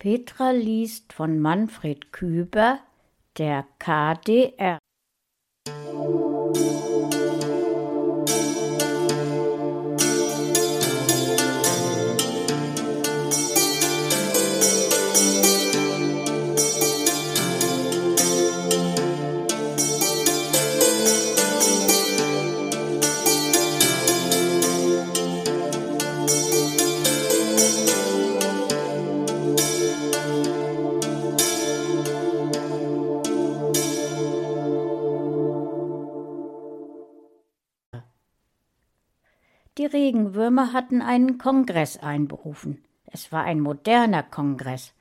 Petra liest von Manfred Küber, der KDR. Die Regenwürmer hatten einen Kongress einberufen. Es war ein moderner Kongress.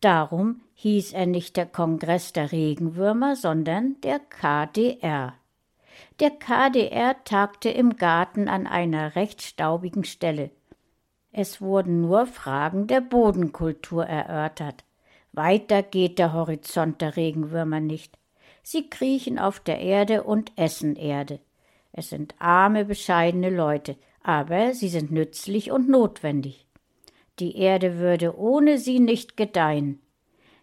Darum hieß er nicht der Kongress der Regenwürmer, sondern der KDR. Der KDR tagte im Garten an einer recht staubigen Stelle. Es wurden nur Fragen der Bodenkultur erörtert. Weiter geht der Horizont der Regenwürmer nicht. Sie kriechen auf der Erde und essen Erde. Es sind arme, bescheidene Leute, aber sie sind nützlich und notwendig. Die Erde würde ohne sie nicht gedeihen.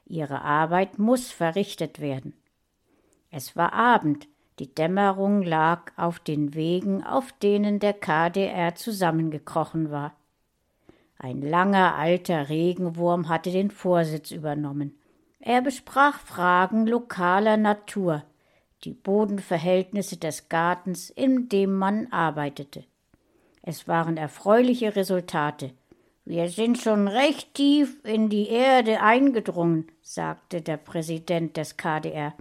Ihre Arbeit muss verrichtet werden. Es war Abend, die Dämmerung lag auf den Wegen, auf denen der KDR zusammengekrochen war. Ein langer alter Regenwurm hatte den Vorsitz übernommen. Er besprach Fragen lokaler Natur, die Bodenverhältnisse des Gartens, in dem man arbeitete. Es waren erfreuliche Resultate. Wir sind schon recht tief in die Erde eingedrungen, sagte der Präsident des KDR.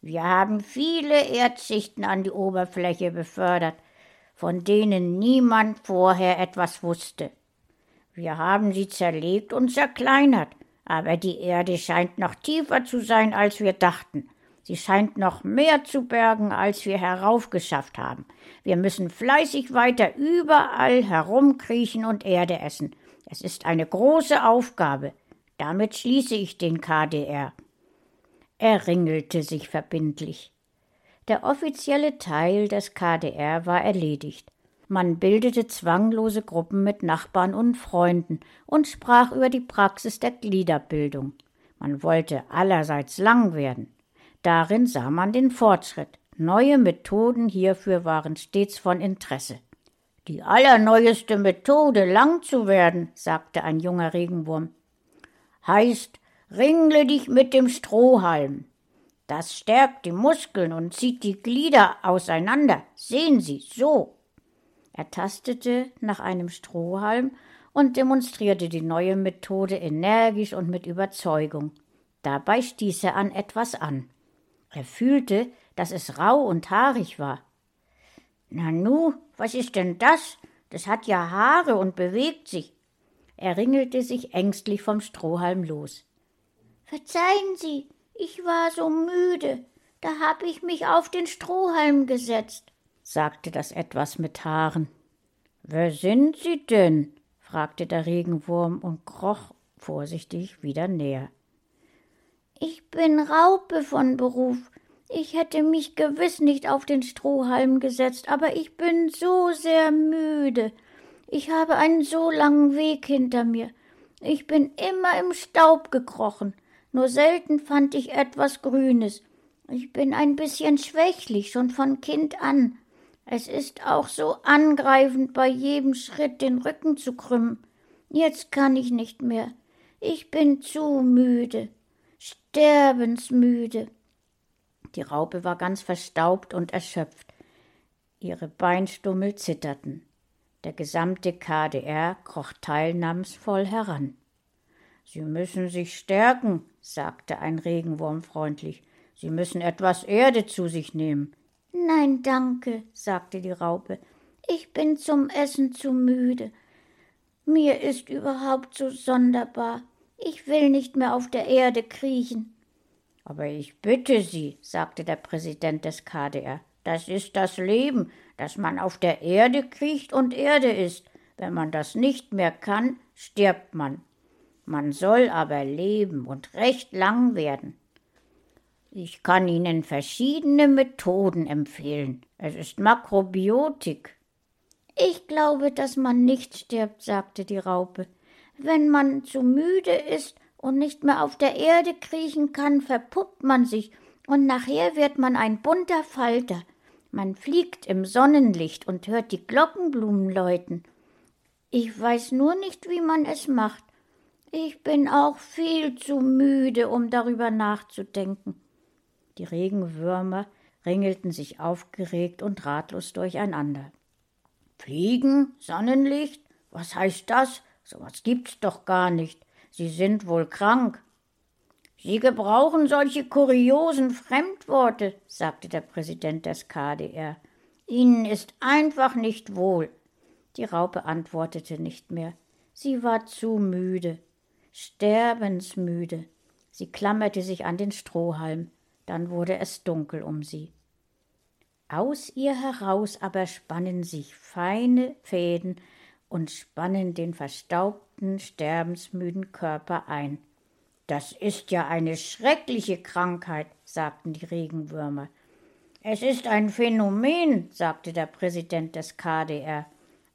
Wir haben viele Erdschichten an die Oberfläche befördert, von denen niemand vorher etwas wusste. Wir haben sie zerlegt und zerkleinert, aber die Erde scheint noch tiefer zu sein, als wir dachten. Sie scheint noch mehr zu bergen, als wir heraufgeschafft haben. Wir müssen fleißig weiter überall herumkriechen und Erde essen. Es ist eine große Aufgabe. Damit schließe ich den KDR. Er ringelte sich verbindlich. Der offizielle Teil des KDR war erledigt. Man bildete zwanglose Gruppen mit Nachbarn und Freunden und sprach über die Praxis der Gliederbildung. Man wollte allerseits lang werden. Darin sah man den Fortschritt. Neue Methoden hierfür waren stets von Interesse. Die allerneueste Methode, lang zu werden, sagte ein junger Regenwurm, heißt, ringle dich mit dem Strohhalm. Das stärkt die Muskeln und zieht die Glieder auseinander. Sehen Sie, so. Er tastete nach einem Strohhalm und demonstrierte die neue Methode energisch und mit Überzeugung. Dabei stieß er an etwas an. Er fühlte, dass es rau und haarig war. Nanu, was ist denn das? Das hat ja Haare und bewegt sich. Er ringelte sich ängstlich vom Strohhalm los. Verzeihen Sie, ich war so müde, da hab ich mich auf den Strohhalm gesetzt, sagte das etwas mit Haaren. Wer sind Sie denn? fragte der Regenwurm und kroch vorsichtig wieder näher. Ich bin Raupe von Beruf. Ich hätte mich gewiss nicht auf den Strohhalm gesetzt, aber ich bin so sehr müde. Ich habe einen so langen Weg hinter mir. Ich bin immer im Staub gekrochen. Nur selten fand ich etwas Grünes. Ich bin ein bisschen schwächlich, schon von Kind an. Es ist auch so angreifend, bei jedem Schritt den Rücken zu krümmen. Jetzt kann ich nicht mehr. Ich bin zu müde sterbensmüde. Die Raupe war ganz verstaubt und erschöpft. Ihre Beinstummel zitterten. Der gesamte KDR kroch teilnahmsvoll heran. Sie müssen sich stärken, sagte ein Regenwurm freundlich. Sie müssen etwas Erde zu sich nehmen. Nein, danke, sagte die Raupe. Ich bin zum Essen zu müde. Mir ist überhaupt so sonderbar. Ich will nicht mehr auf der Erde kriechen. Aber ich bitte Sie, sagte der Präsident des KDR, das ist das Leben, dass man auf der Erde kriecht und Erde ist. Wenn man das nicht mehr kann, stirbt man. Man soll aber leben und recht lang werden. Ich kann Ihnen verschiedene Methoden empfehlen. Es ist Makrobiotik. Ich glaube, dass man nicht stirbt, sagte die Raupe wenn man zu müde ist und nicht mehr auf der Erde kriechen kann, verpuppt man sich, und nachher wird man ein bunter Falter. Man fliegt im Sonnenlicht und hört die Glockenblumen läuten. Ich weiß nur nicht, wie man es macht. Ich bin auch viel zu müde, um darüber nachzudenken. Die Regenwürmer ringelten sich aufgeregt und ratlos durcheinander. Fliegen? Sonnenlicht? Was heißt das? So was gibt's doch gar nicht. Sie sind wohl krank. Sie gebrauchen solche kuriosen Fremdworte, sagte der Präsident des KDR. Ihnen ist einfach nicht wohl. Die Raupe antwortete nicht mehr. Sie war zu müde, sterbensmüde. Sie klammerte sich an den Strohhalm, dann wurde es dunkel um sie. Aus ihr heraus aber spannen sich feine Fäden und spannen den verstaubten, sterbensmüden Körper ein. Das ist ja eine schreckliche Krankheit, sagten die Regenwürmer. Es ist ein Phänomen, sagte der Präsident des KDR.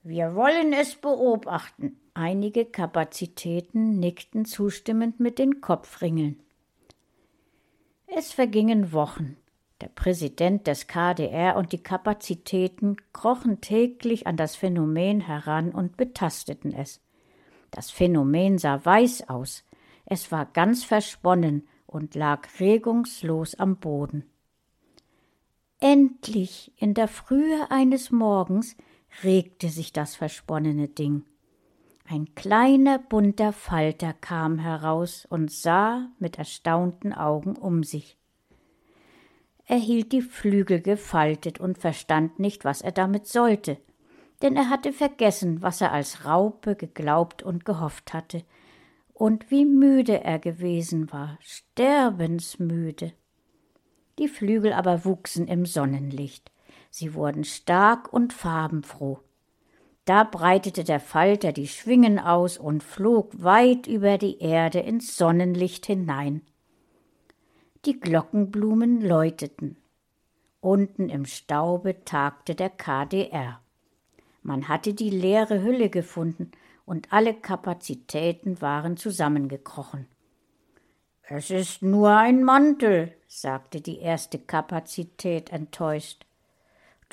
Wir wollen es beobachten. Einige Kapazitäten nickten zustimmend mit den Kopfringeln. Es vergingen Wochen. Der Präsident des KDR und die Kapazitäten krochen täglich an das Phänomen heran und betasteten es. Das Phänomen sah weiß aus, es war ganz versponnen und lag regungslos am Boden. Endlich in der Frühe eines Morgens regte sich das versponnene Ding. Ein kleiner bunter Falter kam heraus und sah mit erstaunten Augen um sich. Er hielt die Flügel gefaltet und verstand nicht, was er damit sollte, denn er hatte vergessen, was er als Raupe geglaubt und gehofft hatte, und wie müde er gewesen war, sterbensmüde. Die Flügel aber wuchsen im Sonnenlicht, sie wurden stark und farbenfroh. Da breitete der Falter die Schwingen aus und flog weit über die Erde ins Sonnenlicht hinein. Die Glockenblumen läuteten. Unten im Staube tagte der KDR. Man hatte die leere Hülle gefunden und alle Kapazitäten waren zusammengekrochen. Es ist nur ein Mantel, sagte die erste Kapazität enttäuscht.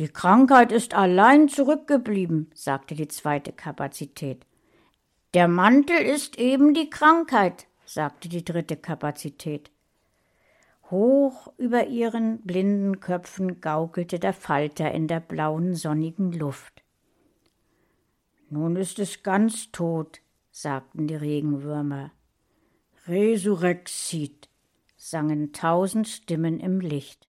Die Krankheit ist allein zurückgeblieben, sagte die zweite Kapazität. Der Mantel ist eben die Krankheit, sagte die dritte Kapazität. Hoch über ihren blinden Köpfen gaukelte der Falter in der blauen sonnigen Luft. Nun ist es ganz tot, sagten die Regenwürmer. Resurrexit, sangen tausend Stimmen im Licht.